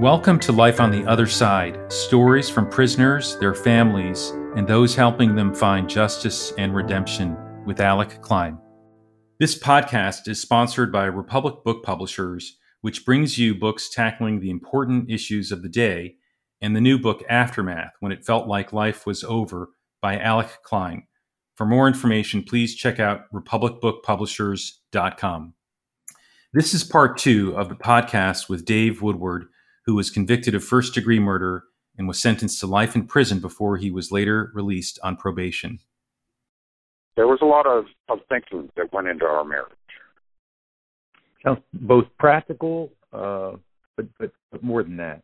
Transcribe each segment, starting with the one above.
Welcome to Life on the Other Side stories from prisoners, their families, and those helping them find justice and redemption with Alec Klein. This podcast is sponsored by Republic Book Publishers, which brings you books tackling the important issues of the day, and the new book Aftermath When It Felt Like Life Was Over by Alec Klein. For more information, please check out republicbookpublishers.com. This is part two of the podcast with Dave Woodward who was convicted of first degree murder and was sentenced to life in prison before he was later released on probation. There was a lot of, of thinking that went into our marriage. Sounds both practical, uh, but, but but more than that.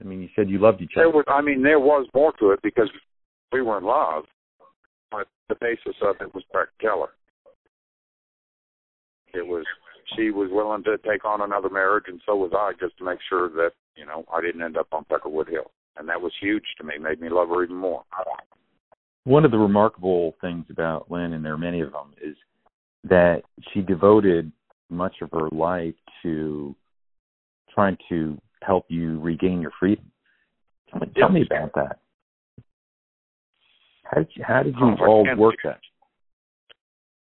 I mean, you said you loved each other. There was, I mean, there was more to it because we were in love, but the basis of it was Brett Keller. It was she was willing to take on another marriage, and so was I, just to make sure that you know I didn't end up on Peckerwood Hill, and that was huge to me. Made me love her even more. One of the remarkable things about Lynn, and there are many of them, is that she devoted much of her life to trying to help you regain your freedom. Tell me, tell me about that. How did you, how did you oh, all work that?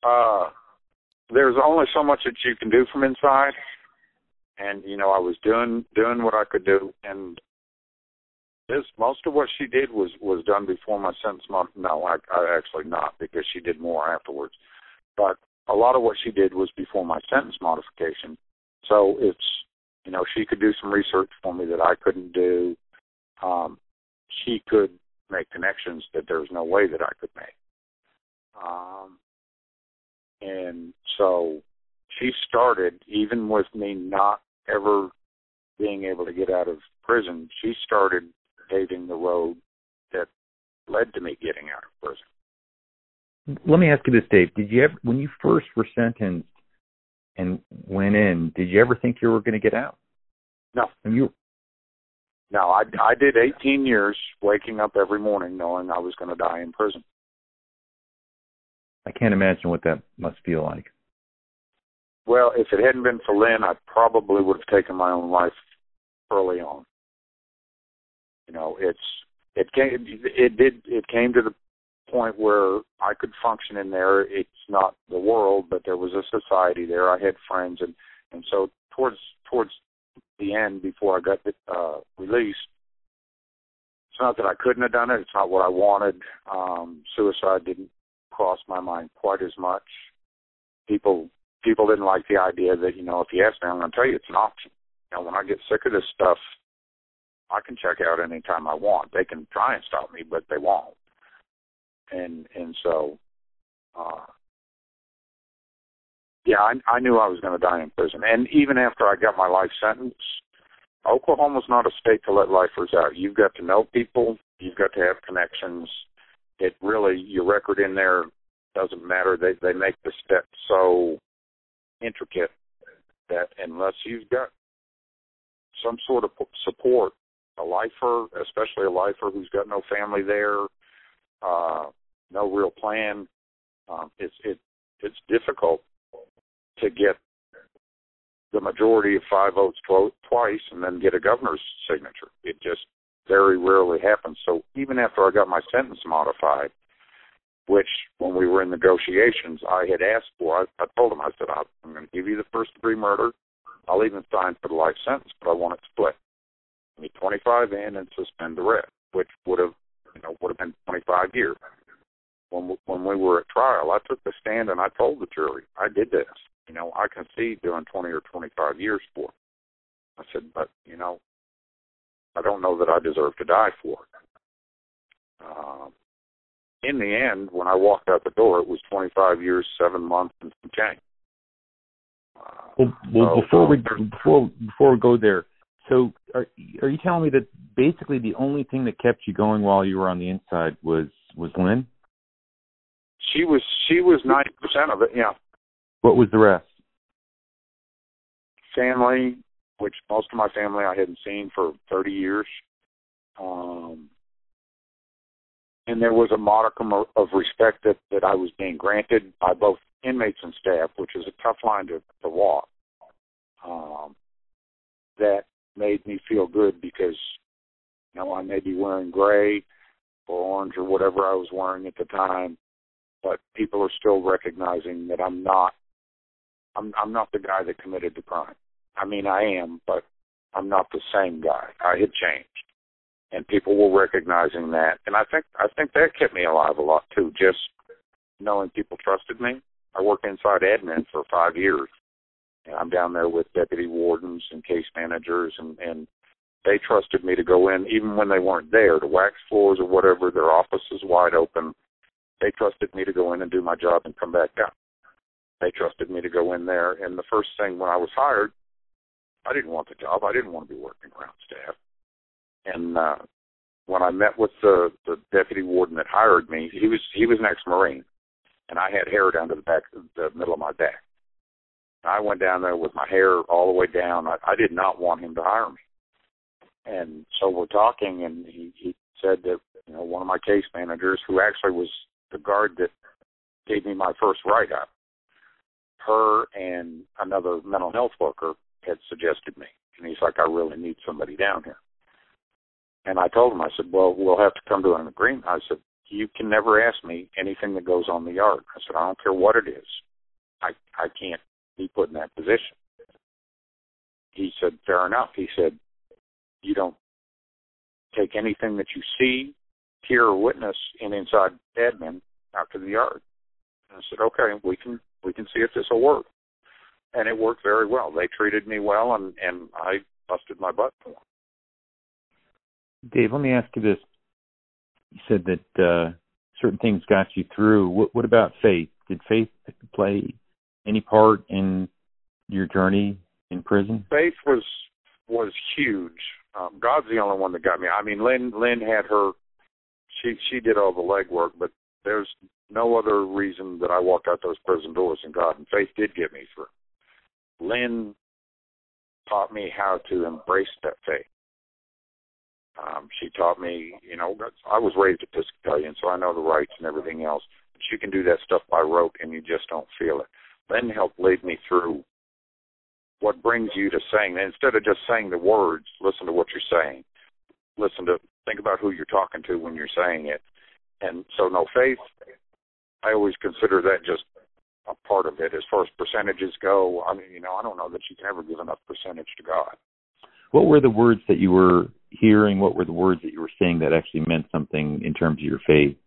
Uh, there's only so much that you can do from inside. And you know i was doing doing what i could do. And this most of what she did was was done before my sentence month no I, I actually not because she did more afterwards. But a lot of what she did was before my sentence modification. So it's you know she could do some research for me that i couldn't do. Um she could make connections that there's no way that i could make. Um and so she started, even with me not ever being able to get out of prison, she started paving the road that led to me getting out of prison. Let me ask you this, Dave. Did you ever, when you first were sentenced and went in, did you ever think you were going to get out? No. And you? No, I I did 18 years waking up every morning knowing I was going to die in prison. I can't imagine what that must feel like. Well, if it hadn't been for Lynn, I probably would have taken my own life early on. You know, it's it came it did it came to the point where I could function in there. It's not the world, but there was a society there. I had friends, and and so towards towards the end, before I got uh, released, it's not that I couldn't have done it. It's not what I wanted. Um, suicide didn't cross my mind quite as much. People people didn't like the idea that you know if you ask me, I'm going to tell you it's an option. You know, when I get sick of this stuff, I can check out anytime I want. They can try and stop me, but they won't. And and so, uh, yeah, I, I knew I was going to die in prison. And even after I got my life sentence, Oklahoma's not a state to let lifers out. You've got to know people. You've got to have connections it really your record in there doesn't matter. They they make the steps so intricate that unless you've got some sort of support, a lifer, especially a lifer who's got no family there, uh, no real plan, um, it's it it's difficult to get the majority of five votes tw- twice and then get a governor's signature. It just very rarely happens. So even after I got my sentence modified, which when we were in negotiations, I had asked for, I, I told him, I said, I'm going to give you the first degree murder. I'll even sign for the life sentence, but I want it split. Give me 25 in and suspend the rest, which would have, you know, would have been 25 years. When we, when we were at trial, I took the stand and I told the jury, I did this. You know, I can see doing 20 or 25 years for. It. I said, but you know, I don't know that I deserve to die for it. Um, in the end, when I walked out the door, it was 25 years, seven months, and some change. Uh, well, well so, before we before before we go there, so are are you telling me that basically the only thing that kept you going while you were on the inside was was Lynn? She was she was ninety percent of it. Yeah. What was the rest? Family, which most of my family I hadn't seen for 30 years. Um, and there was a modicum of, respect that, that I was being granted by both inmates and staff, which is a tough line to, to walk. Um, that made me feel good because you know I may be wearing gray or orange or whatever I was wearing at the time, but people are still recognizing that I'm not I'm I'm not the guy that committed the crime. I mean I am, but I'm not the same guy. I had changed. And people were recognizing that. And I think I think that kept me alive a lot too, just knowing people trusted me. I worked inside admin for five years. And I'm down there with deputy wardens and case managers and, and they trusted me to go in even when they weren't there to wax floors or whatever, their office is wide open. They trusted me to go in and do my job and come back out. They trusted me to go in there and the first thing when I was hired, I didn't want the job. I didn't want to be working around staff. And uh when I met with the the deputy warden that hired me, he was he was an ex Marine and I had hair down to the back the middle of my back. I went down there with my hair all the way down. I, I did not want him to hire me. And so we're talking and he, he said that, you know, one of my case managers who actually was the guard that gave me my first write up, her and another mental health worker had suggested me. And he's like, I really need somebody down here. And I told him, I said, well, we'll have to come to an agreement. I said, you can never ask me anything that goes on the yard. I said, I don't care what it is. I I can't be put in that position. He said, fair enough. He said, you don't take anything that you see, hear, or witness in inside admin out to the yard. And I said, okay, we can we can see if this will work. And it worked very well. They treated me well, and and I busted my butt for them. Dave, let me ask you this: you said that uh, certain things got you through. What, what about faith? Did faith play any part in your journey in prison? Faith was was huge. Um, God's the only one that got me. I mean, Lynn Lynn had her. She she did all the legwork, but there's no other reason that I walked out those prison doors than God. And faith did get me through. Lynn taught me how to embrace that faith. Um, she taught me, you know, I was raised Episcopalian, so I know the rites and everything else. But you can do that stuff by rote, and you just don't feel it. Then helped lead me through what brings you to saying. Instead of just saying the words, listen to what you're saying. Listen to, think about who you're talking to when you're saying it. And so, no faith. I always consider that just a part of it. As far as percentages go, I mean, you know, I don't know that you can ever give enough percentage to God. What were the words that you were hearing? What were the words that you were saying that actually meant something in terms of your faith?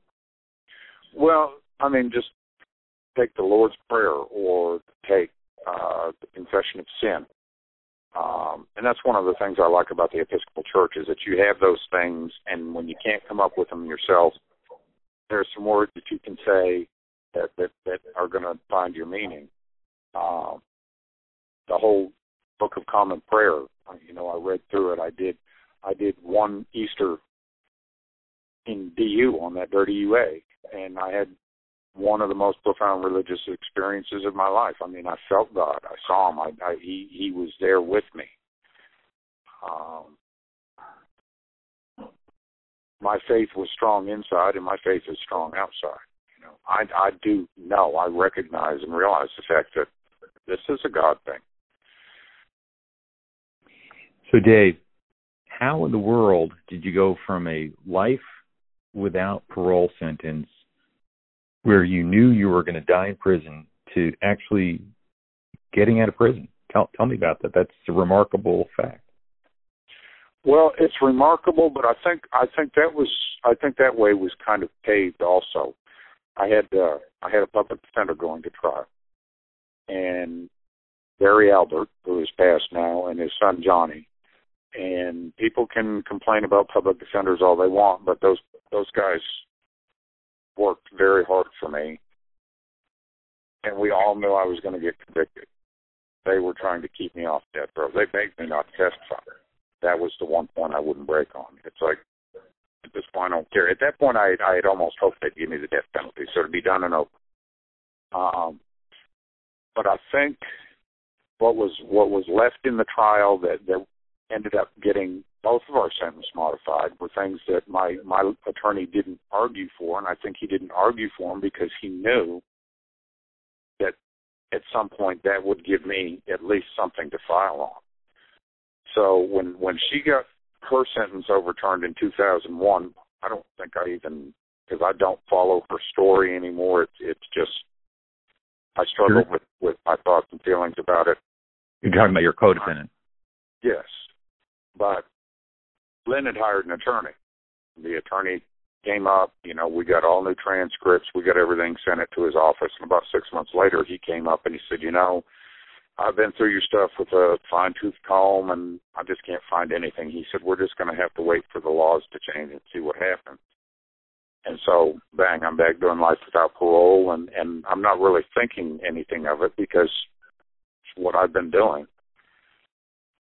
Well, I mean, just take the Lord's Prayer or take uh, the confession of sin. Um, and that's one of the things I like about the Episcopal Church is that you have those things, and when you can't come up with them yourself, there's some words that you can say that that, that are going to find your meaning. Um, the whole Book of Common Prayer you know, I read through it. I did I did one Easter in DU on that dirty UA, and I had one of the most profound religious experiences of my life. I mean, I felt God. I saw Him. I, I he He was there with me. Um, my faith was strong inside, and my faith is strong outside. You know, I I do know, I recognize and realize the fact that this is a God thing. So, Dave, how in the world did you go from a life without parole sentence where you knew you were going to die in prison to actually getting out of prison? Tell, tell me about that. That's a remarkable fact. Well, it's remarkable, but I think I think that was I think that way was kind of paved also. I had uh, I had a public defender going to trial, and Barry Albert, who is passed now, and his son Johnny, and people can complain about public defenders all they want, but those those guys worked very hard for me, and we all knew I was going to get convicted. They were trying to keep me off death row. They begged me not to testify. That was the one point I wouldn't break on. It's like at this point I don't care. At that point I I had almost hoped they'd give me the death penalty, so to be done and over. Um, but I think what was what was left in the trial that that ended up getting both of our sentences modified were things that my my attorney didn't argue for, and I think he didn't argue for them because he knew that at some point that would give me at least something to file on. So when when she got her sentence overturned in 2001, I don't think I even because I don't follow her story anymore. It's it's just I struggle sure. with with my thoughts and feelings about it. You're talking about your co-defendant. Yes, but Lynn had hired an attorney. The attorney came up, you know, we got all new transcripts, we got everything sent it to his office, and about six months later he came up and he said, you know, I've been through your stuff with a fine tooth comb and I just can't find anything. He said, We're just gonna have to wait for the laws to change and see what happens. And so bang, I'm back doing life without parole and, and I'm not really thinking anything of it because it's what I've been doing.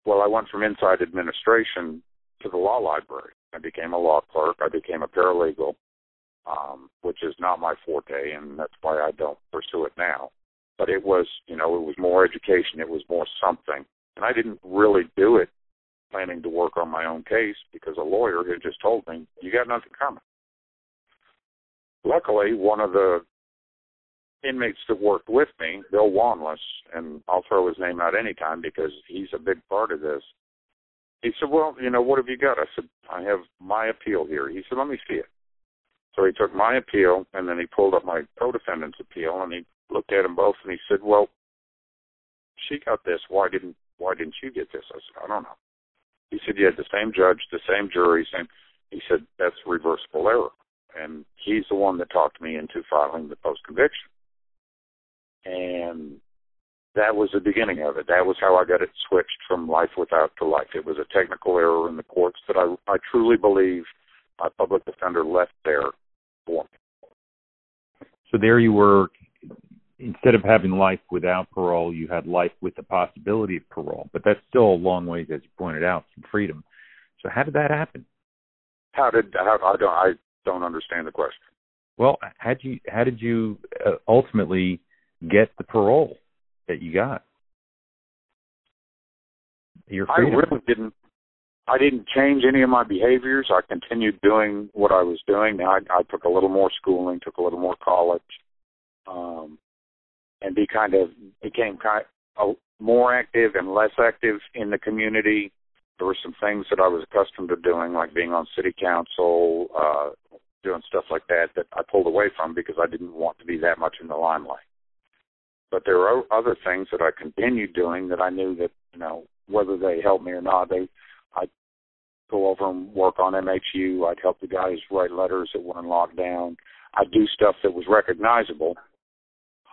Well, I went from inside administration to the law library. I became a law clerk. I became a paralegal, um, which is not my forte, and that's why I don't pursue it now. But it was, you know, it was more education. It was more something, and I didn't really do it planning to work on my own case because a lawyer had just told me, "You got nothing coming." Luckily, one of the inmates that worked with me, Bill Wanless, and I'll throw his name out anytime because he's a big part of this. He said, Well, you know, what have you got? I said, I have my appeal here. He said, Let me see it. So he took my appeal and then he pulled up my co defendant's appeal and he looked at them both and he said, Well, she got this, why didn't why didn't you get this? I said, I don't know. He said, You had the same judge, the same jury, same he said, That's reversible error. And he's the one that talked me into filing the post conviction. And that was the beginning of it. That was how I got it switched from life without to life. It was a technical error in the courts that I I truly believe my public defender left there for me. So there you were. Instead of having life without parole, you had life with the possibility of parole. But that's still a long ways, as you pointed out, from freedom. So how did that happen? How did how, I don't I don't understand the question. Well, how did you how did you uh, ultimately get the parole? that you got. Your I really didn't. I didn't change any of my behaviors. I continued doing what I was doing. Now I, I took a little more schooling, took a little more college, um, and be kind of became kind of more active and less active in the community. There were some things that I was accustomed to doing, like being on city council, uh, doing stuff like that, that I pulled away from because I didn't want to be that much in the limelight. But there are other things that I continued doing that I knew that you know whether they helped me or not, they I'd go over and work on MHU. I'd help the guys write letters that were in lockdown. I'd do stuff that was recognizable.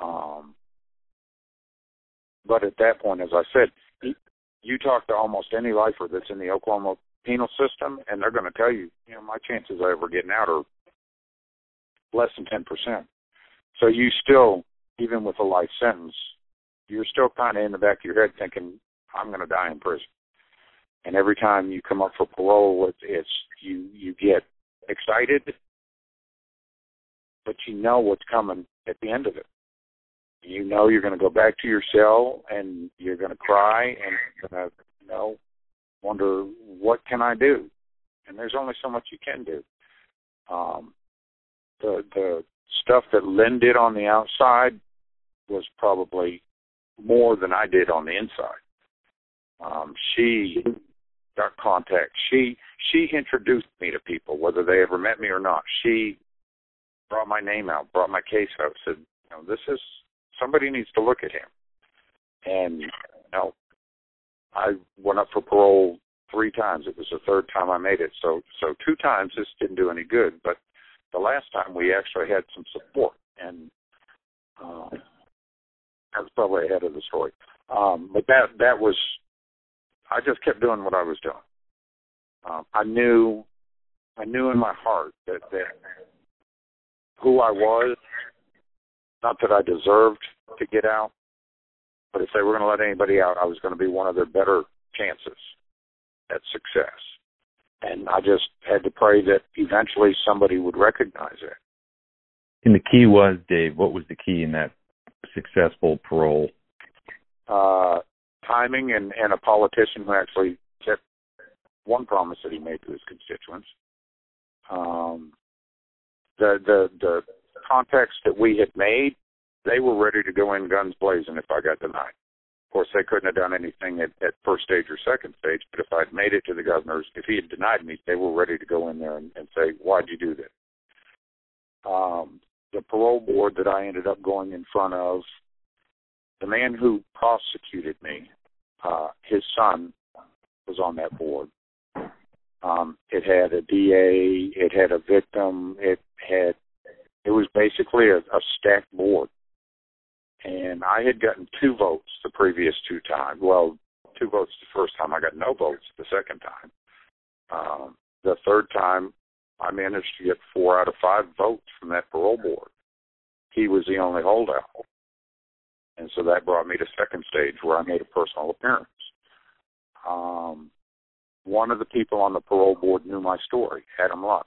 Um, but at that point, as I said, you talk to almost any lifer that's in the Oklahoma penal system, and they're going to tell you, you know, my chances of ever getting out are less than ten percent. So you still even with a life sentence, you're still kind of in the back of your head thinking, I'm going to die in prison. And every time you come up for parole, it's, it's you you get excited, but you know what's coming at the end of it. You know you're going to go back to your cell and you're going to cry and you're going to you know wonder what can I do, and there's only so much you can do. Um, the the stuff that Lynn did on the outside was probably more than I did on the inside. Um, she got contact. She she introduced me to people, whether they ever met me or not. She brought my name out, brought my case out, said, you know, this is somebody needs to look at him. And you know, I went up for parole three times. It was the third time I made it. So so two times this didn't do any good, but the last time we actually had some support and uh, I was probably ahead of the story. Um, but that that was I just kept doing what I was doing. Um, I knew I knew in my heart that that who I was, not that I deserved to get out, but if they were going to let anybody out, I was going to be one of their better chances at success. And I just had to pray that eventually somebody would recognize it. And the key was, Dave, what was the key in that successful parole? Uh, timing and, and a politician who actually kept one promise that he made to his constituents. Um, the the the contacts that we had made, they were ready to go in guns blazing if I got denied. Of course, they couldn't have done anything at, at first stage or second stage. But if I'd made it to the governor's, if he had denied me, they were ready to go in there and, and say, "Why'd you do that?" Um, the parole board that I ended up going in front of, the man who prosecuted me, uh, his son was on that board. Um, it had a DA, it had a victim, it had, it was basically a, a stacked board. And I had gotten two votes the previous two times. Well, two votes the first time. I got no votes the second time. Um, the third time, I managed to get four out of five votes from that parole board. He was the only holdout. And so that brought me to second stage where I made a personal appearance. Um, one of the people on the parole board knew my story, Adam Luck.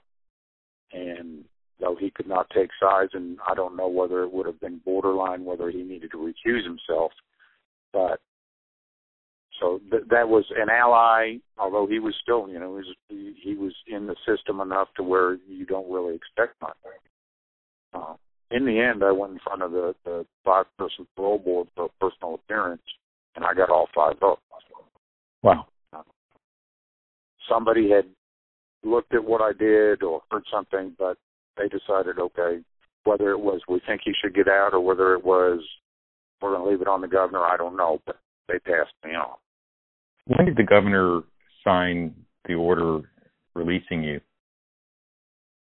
And though he could not take sides, and I don't know whether it would have been borderline, whether he needed to recuse himself, but so th- that was an ally. Although he was still, you know, he was, he, he was in the system enough to where you don't really expect much. Uh, in the end, I went in front of the, the five-person parole board for a personal appearance, and I got all five votes. Wow. Uh, somebody had looked at what I did or heard something, but they decided, okay, whether it was we think he should get out or whether it was we're going to leave it on the governor, I don't know, but they passed me on. When did the governor sign the order releasing you?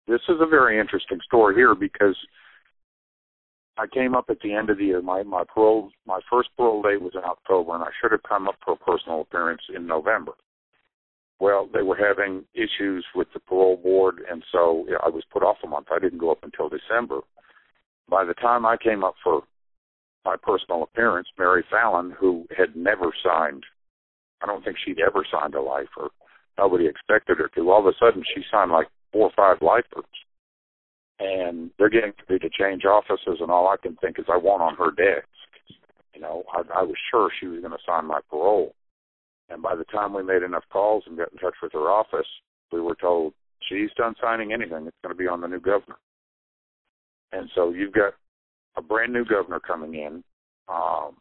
This is a very interesting story here because I came up at the end of the year. My my parole my first parole date was in October, and I should have come up for a personal appearance in November. Well, they were having issues with the parole board, and so I was put off a month. I didn't go up until December. By the time I came up for my personal appearance, Mary Fallin, who had never signed, I don't think she'd ever signed a lifer. Nobody expected her to. All of a sudden, she signed like four or five lifers. And they're getting ready to change offices, and all I can think is I want on her desk. You know, I, I was sure she was going to sign my parole. And by the time we made enough calls and got in touch with her office, we were told she's done signing anything. It's going to be on the new governor. And so you've got a brand new governor coming in um,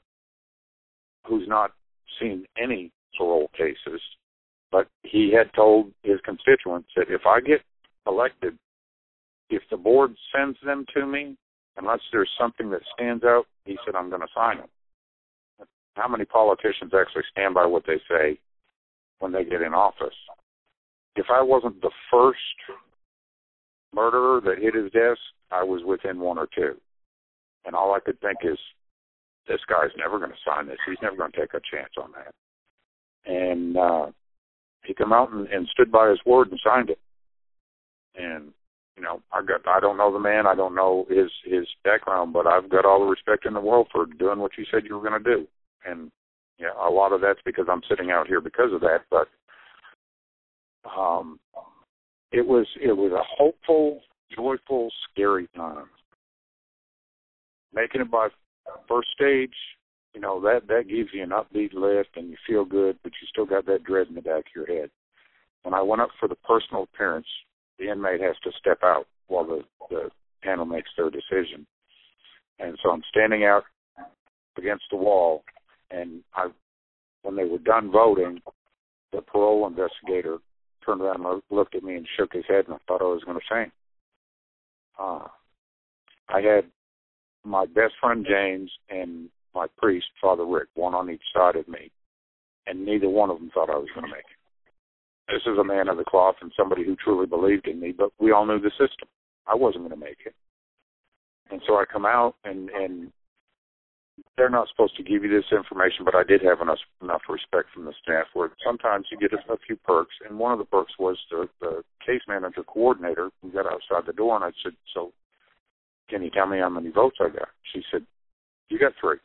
who's not seen any parole cases, but he had told his constituents that if I get elected, if the board sends them to me, unless there's something that stands out, he said, I'm going to sign them. How many politicians actually stand by what they say when they get in office? If I wasn't the first murderer that hit his desk, I was within one or two. And all I could think is, this guy's never going to sign this. He's never going to take a chance on that. And uh, he came out and, and stood by his word and signed it. And you know, I got I don't know the man, I don't know his his background, but I've got all the respect in the world for doing what you said you were going to do. And yeah, a lot of that's because I'm sitting out here because of that, but um it was it was a hopeful, joyful, scary time. Making it by first stage, you know, that that gives you an upbeat lift and you feel good, but you still got that dread in the back of your head. When I went up for the personal appearance, the inmate has to step out while the, the panel makes their decision. And so I'm standing out against the wall, and I, when they were done voting, the parole investigator turned around and looked at me and shook his head, and I thought I was going to faint. Uh, I had my best friend James and my priest, Father Rick, one on each side of me, and neither one of them thought I was going to make it this is a man of the cloth and somebody who truly believed in me, but we all knew the system. I wasn't going to make it. And so I come out and and they're not supposed to give you this information, but I did have enough enough respect from the staff where sometimes you get a, a few perks, and one of the perks was the, the case manager coordinator who got outside the door, and I said, "So, can you tell me how many votes I got?" She said, "You got three.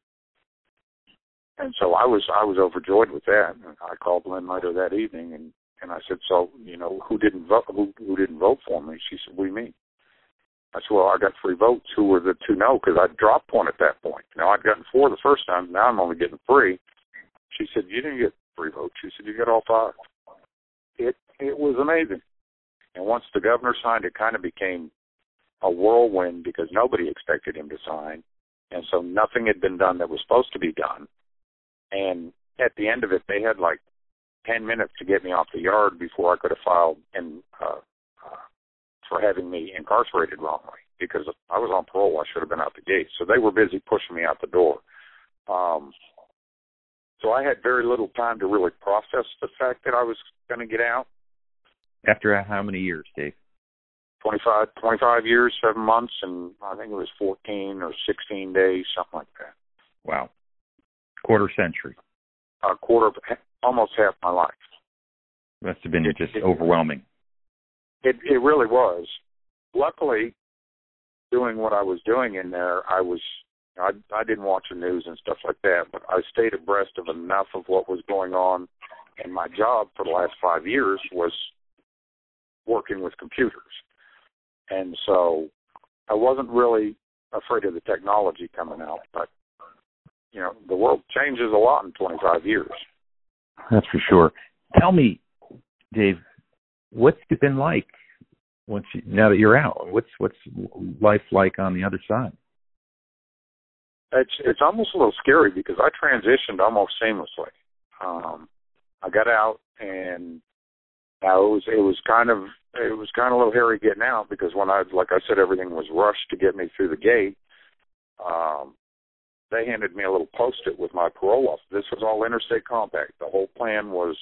And so I was I was overjoyed with that. I called Lynn later that evening and and I said, so you know, who didn't vote? Who who didn't vote for me? She said, we me. I said, well, I got three votes. Who were the two no? Because I dropped one at that point. Now I'd gotten four the first time. Now I'm only getting three. She said, you didn't get three votes. She said, you got all five. It it was amazing. And once the governor signed, it kind of became a whirlwind because nobody expected him to sign, and so nothing had been done that was supposed to be done. And at the end of it, they had like ten minutes to get me off the yard before I could have filed in uh, uh, for having me incarcerated wrongly because I was on parole. I should have been out the gate. So they were busy pushing me out the door. Um, so I had very little time to really process the fact that I was going to get out. After how many years, Dave? 25, 25 years, seven months, and I think it was 14 or 16 days, something like that. Wow. Quarter century. A quarter of, almost half my life. Must have been it, just it, overwhelming. It it really was. Luckily, doing what I was doing in there, I was I I didn't watch the news and stuff like that, but I stayed abreast of enough of what was going on. And my job for the last five years was working with computers, and so I wasn't really afraid of the technology coming out. But you know, the world changes a lot in 25 years. That's for sure. Tell me, Dave, what's it been like once you, now that you're out? What's what's life like on the other side? It's it's almost a little scary because I transitioned almost seamlessly. Um, I got out and now it was it was kind of it was kind of a little hairy getting out because when I like I said everything was rushed to get me through the gate. Um, they handed me a little post-it with my parole officer. This was all interstate compact. The whole plan was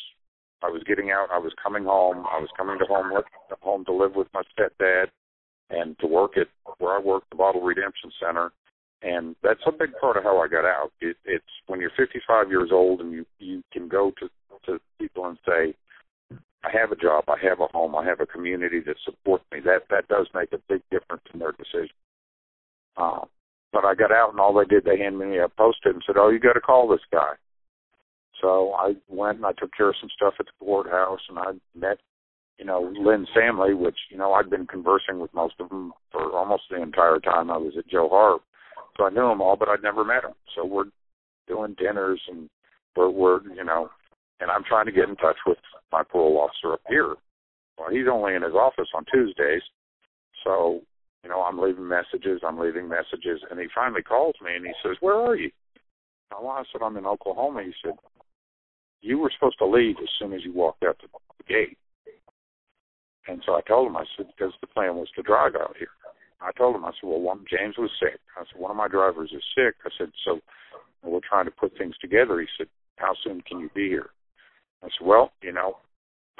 I was getting out, I was coming home, I was coming to home home to live with my stepdad and to work at where I work, the Bottle Redemption Center. And that's a big part of how I got out. It, it's when you're 55 years old and you you can go to to people and say, I have a job, I have a home, I have a community that supports me. That that does make a big difference in their decision. Um, but I got out and all they did, they handed me a post-it and said, "Oh, you got to call this guy." So I went and I took care of some stuff at the courthouse, and I met, you know, Lynn's family, which you know I'd been conversing with most of them for almost the entire time I was at Joe Harp. So I knew them all, but I'd never met them. So we're doing dinners and we're, we're you know, and I'm trying to get in touch with my parole officer up here. Well, he's only in his office on Tuesdays, so you know, I'm leaving messages, I'm leaving messages, and he finally calls me and he says, "Where are you?" Well, I said, "I'm in Oklahoma." He said, "You were supposed to leave as soon as you walked out the, gate." And so I told him, I said, because the plan was to drive out here. I told him, I said, well, one, James was sick. I said, one of my drivers is sick. I said, so we're trying to put things together. He said, how soon can you be here? I said, well, you know,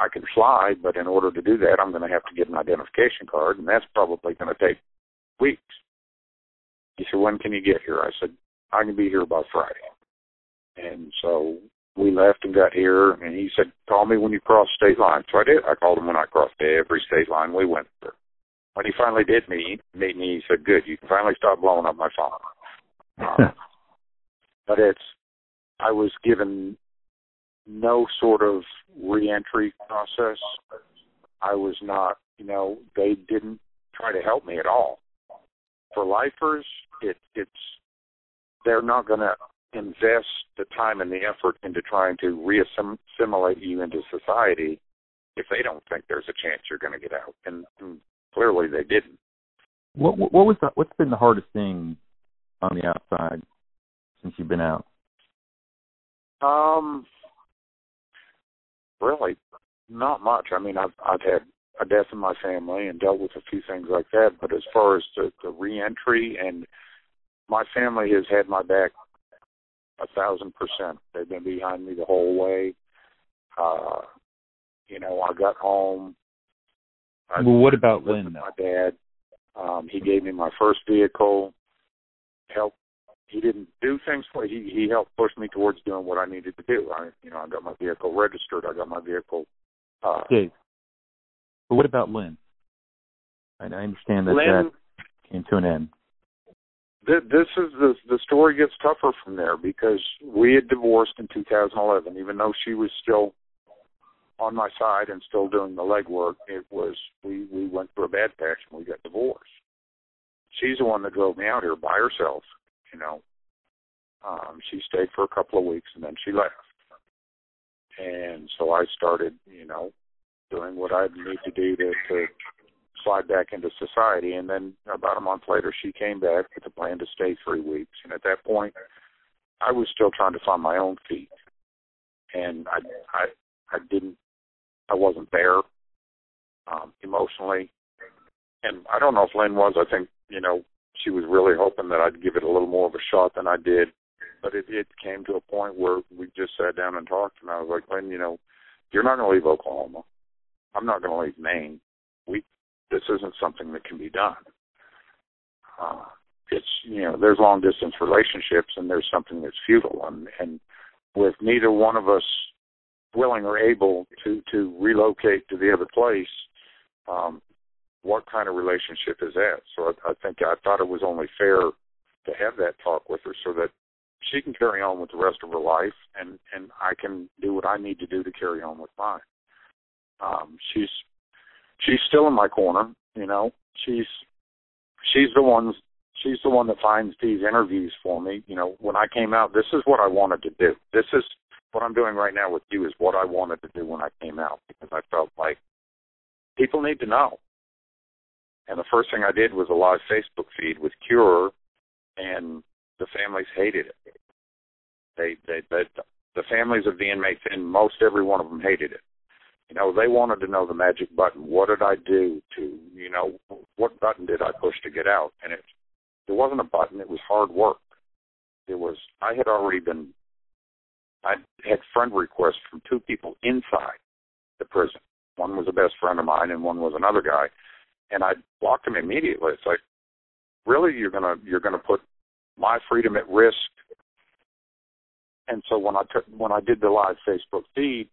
I can fly, but in order to do that, I'm going to have to get an identification card, and that's probably going to take weeks. He said, when can you get here? I said, I can be here by Friday. And so we left and got here, and he said, call me when you cross state line. So I did. I called him when I crossed every state line we went through. When he finally did meet, meet me, he said, good, you can finally stop blowing up my phone. Um, but it's, I was given no sort of reentry process. I was not, you know, they didn't try to help me at all. For lifers, it, it's they're not going to invest the time and the effort into trying to reassimilate you into society if they don't think there's a chance you're going to get out, and, and clearly they didn't. What what was the, what's been the hardest thing on the outside since you've been out? Um, really not much. I mean, I've I've had a death in my family and dealt with a few things like that. But as far as the, the reentry and my family has had my back a thousand percent. They've been behind me the whole way. Uh, you know, I got home. I well, what about Lynn? My dad. Um, he gave me my first vehicle. Helped he didn't do things for me. he he helped push me towards doing what I needed to do. I you know I got my vehicle registered. I got my vehicle. Uh, Dave, but what about Lynn? I, I understand that Lynn, that came to an end. Th- this is the the story gets tougher from there because we had divorced in 2011. Even though she was still on my side and still doing the legwork, it was we we went through a bad patch and we got divorced. She's the one that drove me out here by herself you know. Um, she stayed for a couple of weeks and then she left. And so I started, you know, doing what I need to do to, to slide back into society. And then about a month later, she came back with a plan to stay three weeks. And at that point, I was still trying to find my own feet, and I I I didn't I wasn't there um, emotionally, and I don't know if Lynn was. I think you know she was really hoping that I'd give it a little more of a shot than I did, but it it came to a point where we just sat down and talked, and I was like, Lynn, you know, you're not going to leave Oklahoma. I'm not going to leave Maine. We this isn't something that can be done. Uh, it's you know there's long distance relationships and there's something that's futile and and with neither one of us willing or able to to relocate to the other place um what kind of relationship is that so I, I think i thought it was only fair to have that talk with her so that she can carry on with the rest of her life and and i can do what i need to do to carry on with mine um she's she's still in my corner you know she's she's the one she's the one that finds these interviews for me. You know, when I came out, this is what I wanted to do. This is what I'm doing right now with you is what I wanted to do when I came out because I felt like people need to know. And the first thing I did was a live Facebook feed with Cure, and the families hated it. They, they, they the families of the inmates, and most every one of them hated it. You know, they wanted to know the magic button. What did I do to, you know, what button did I push to get out? And it there wasn't a button. It was hard work. It was. I had already been. I had friend requests from two people inside the prison. One was a best friend of mine, and one was another guy. And I blocked them immediately. It's like, really, you're gonna you're gonna put my freedom at risk. And so when I took when I did the live Facebook feed,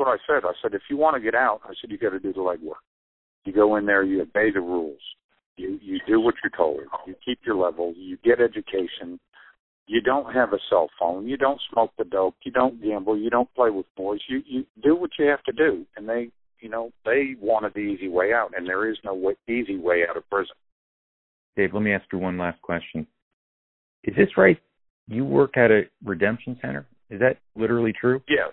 what I said. I said, if you want to get out, I said you got to do the legwork. You go in there, you obey the rules. You you do what you're told. You keep your level. You get education. You don't have a cell phone. You don't smoke the dope. You don't gamble. You don't play with boys. You you do what you have to do. And they you know they wanted the easy way out, and there is no way, easy way out of prison. Dave, let me ask you one last question. Is this right? You work at a redemption center. Is that literally true? Yes.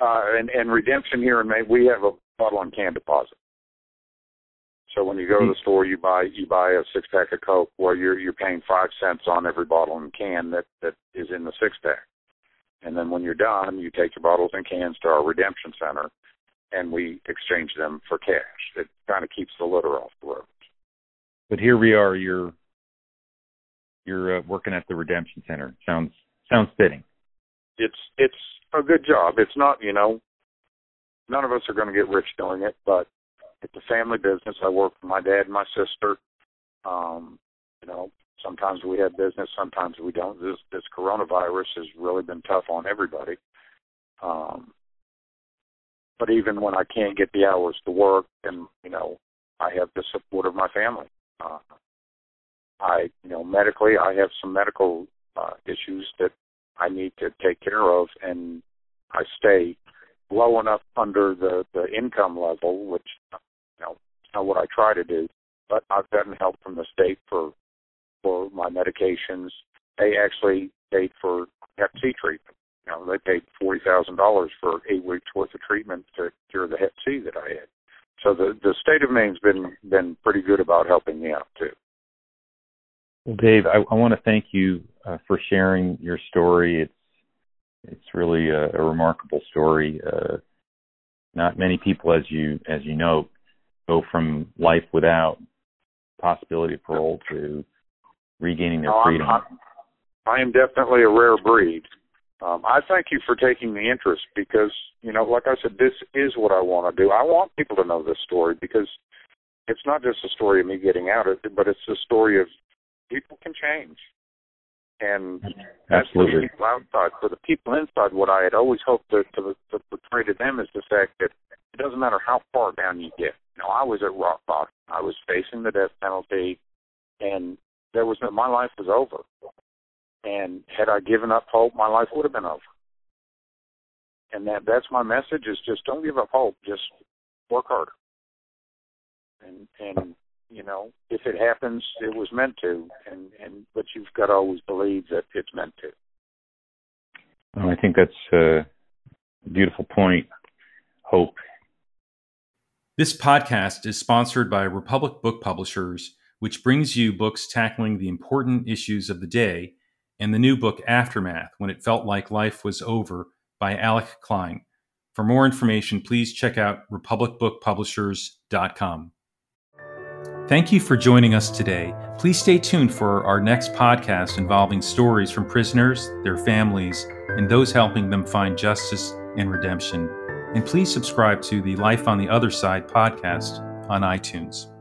Uh, and, and redemption here in Maine, we have a bottle and can deposit. So when you go to the store, you buy you buy a six pack of Coke. Well, you're you're paying five cents on every bottle and can that that is in the six pack. And then when you're done, you take your bottles and cans to our redemption center, and we exchange them for cash. It kind of keeps the litter off the road. But here we are. You're you're uh, working at the redemption center. Sounds sounds fitting. It's it's a good job. It's not you know, none of us are going to get rich doing it, but it's a family business. I work for my dad and my sister. Um, you know, sometimes we have business, sometimes we don't. This this coronavirus has really been tough on everybody. Um, but even when I can't get the hours to work, and you know, I have the support of my family. Uh, I, you know, medically, I have some medical uh, issues that I need to take care of, and I stay low enough under the the income level, which you know, it's not what I try to do. But I've gotten help from the state for for my medications. They actually paid for Hep C treatment. You know, they paid forty thousand dollars for eight weeks worth of treatment to cure the Hep C that I had. So the the state of Maine's been been pretty good about helping me out too. Well, Dave, I, I want to thank you uh, for sharing your story. It's it's really a, a remarkable story. Uh, not many people, as you as you know, go from life without possibility of parole to regaining their no, freedom. I'm, I'm, I am definitely a rare breed. Um, I thank you for taking the interest because, you know, like I said, this is what I want to do. I want people to know this story because it's not just a story of me getting out, of it, but it's a story of people can change. And that's for the people outside. For the people inside, what I had always hoped to, to, to portray to them is the fact that it doesn't matter how far down you get. You know, I was at rock bottom. I was facing the death penalty, and there was no, my life was over. And had I given up hope, my life would have been over. And that that's my message: is just don't give up hope. Just work harder. And and you know, if it happens, it was meant to, and and but you've got to always believe that it's meant to. Well, I think that's a beautiful point. Hope. This podcast is sponsored by Republic Book Publishers, which brings you books tackling the important issues of the day and the new book Aftermath When It Felt Like Life Was Over by Alec Klein. For more information, please check out republicbookpublishers.com. Thank you for joining us today. Please stay tuned for our next podcast involving stories from prisoners, their families, and those helping them find justice and redemption. And please subscribe to the Life on the Other Side podcast on iTunes.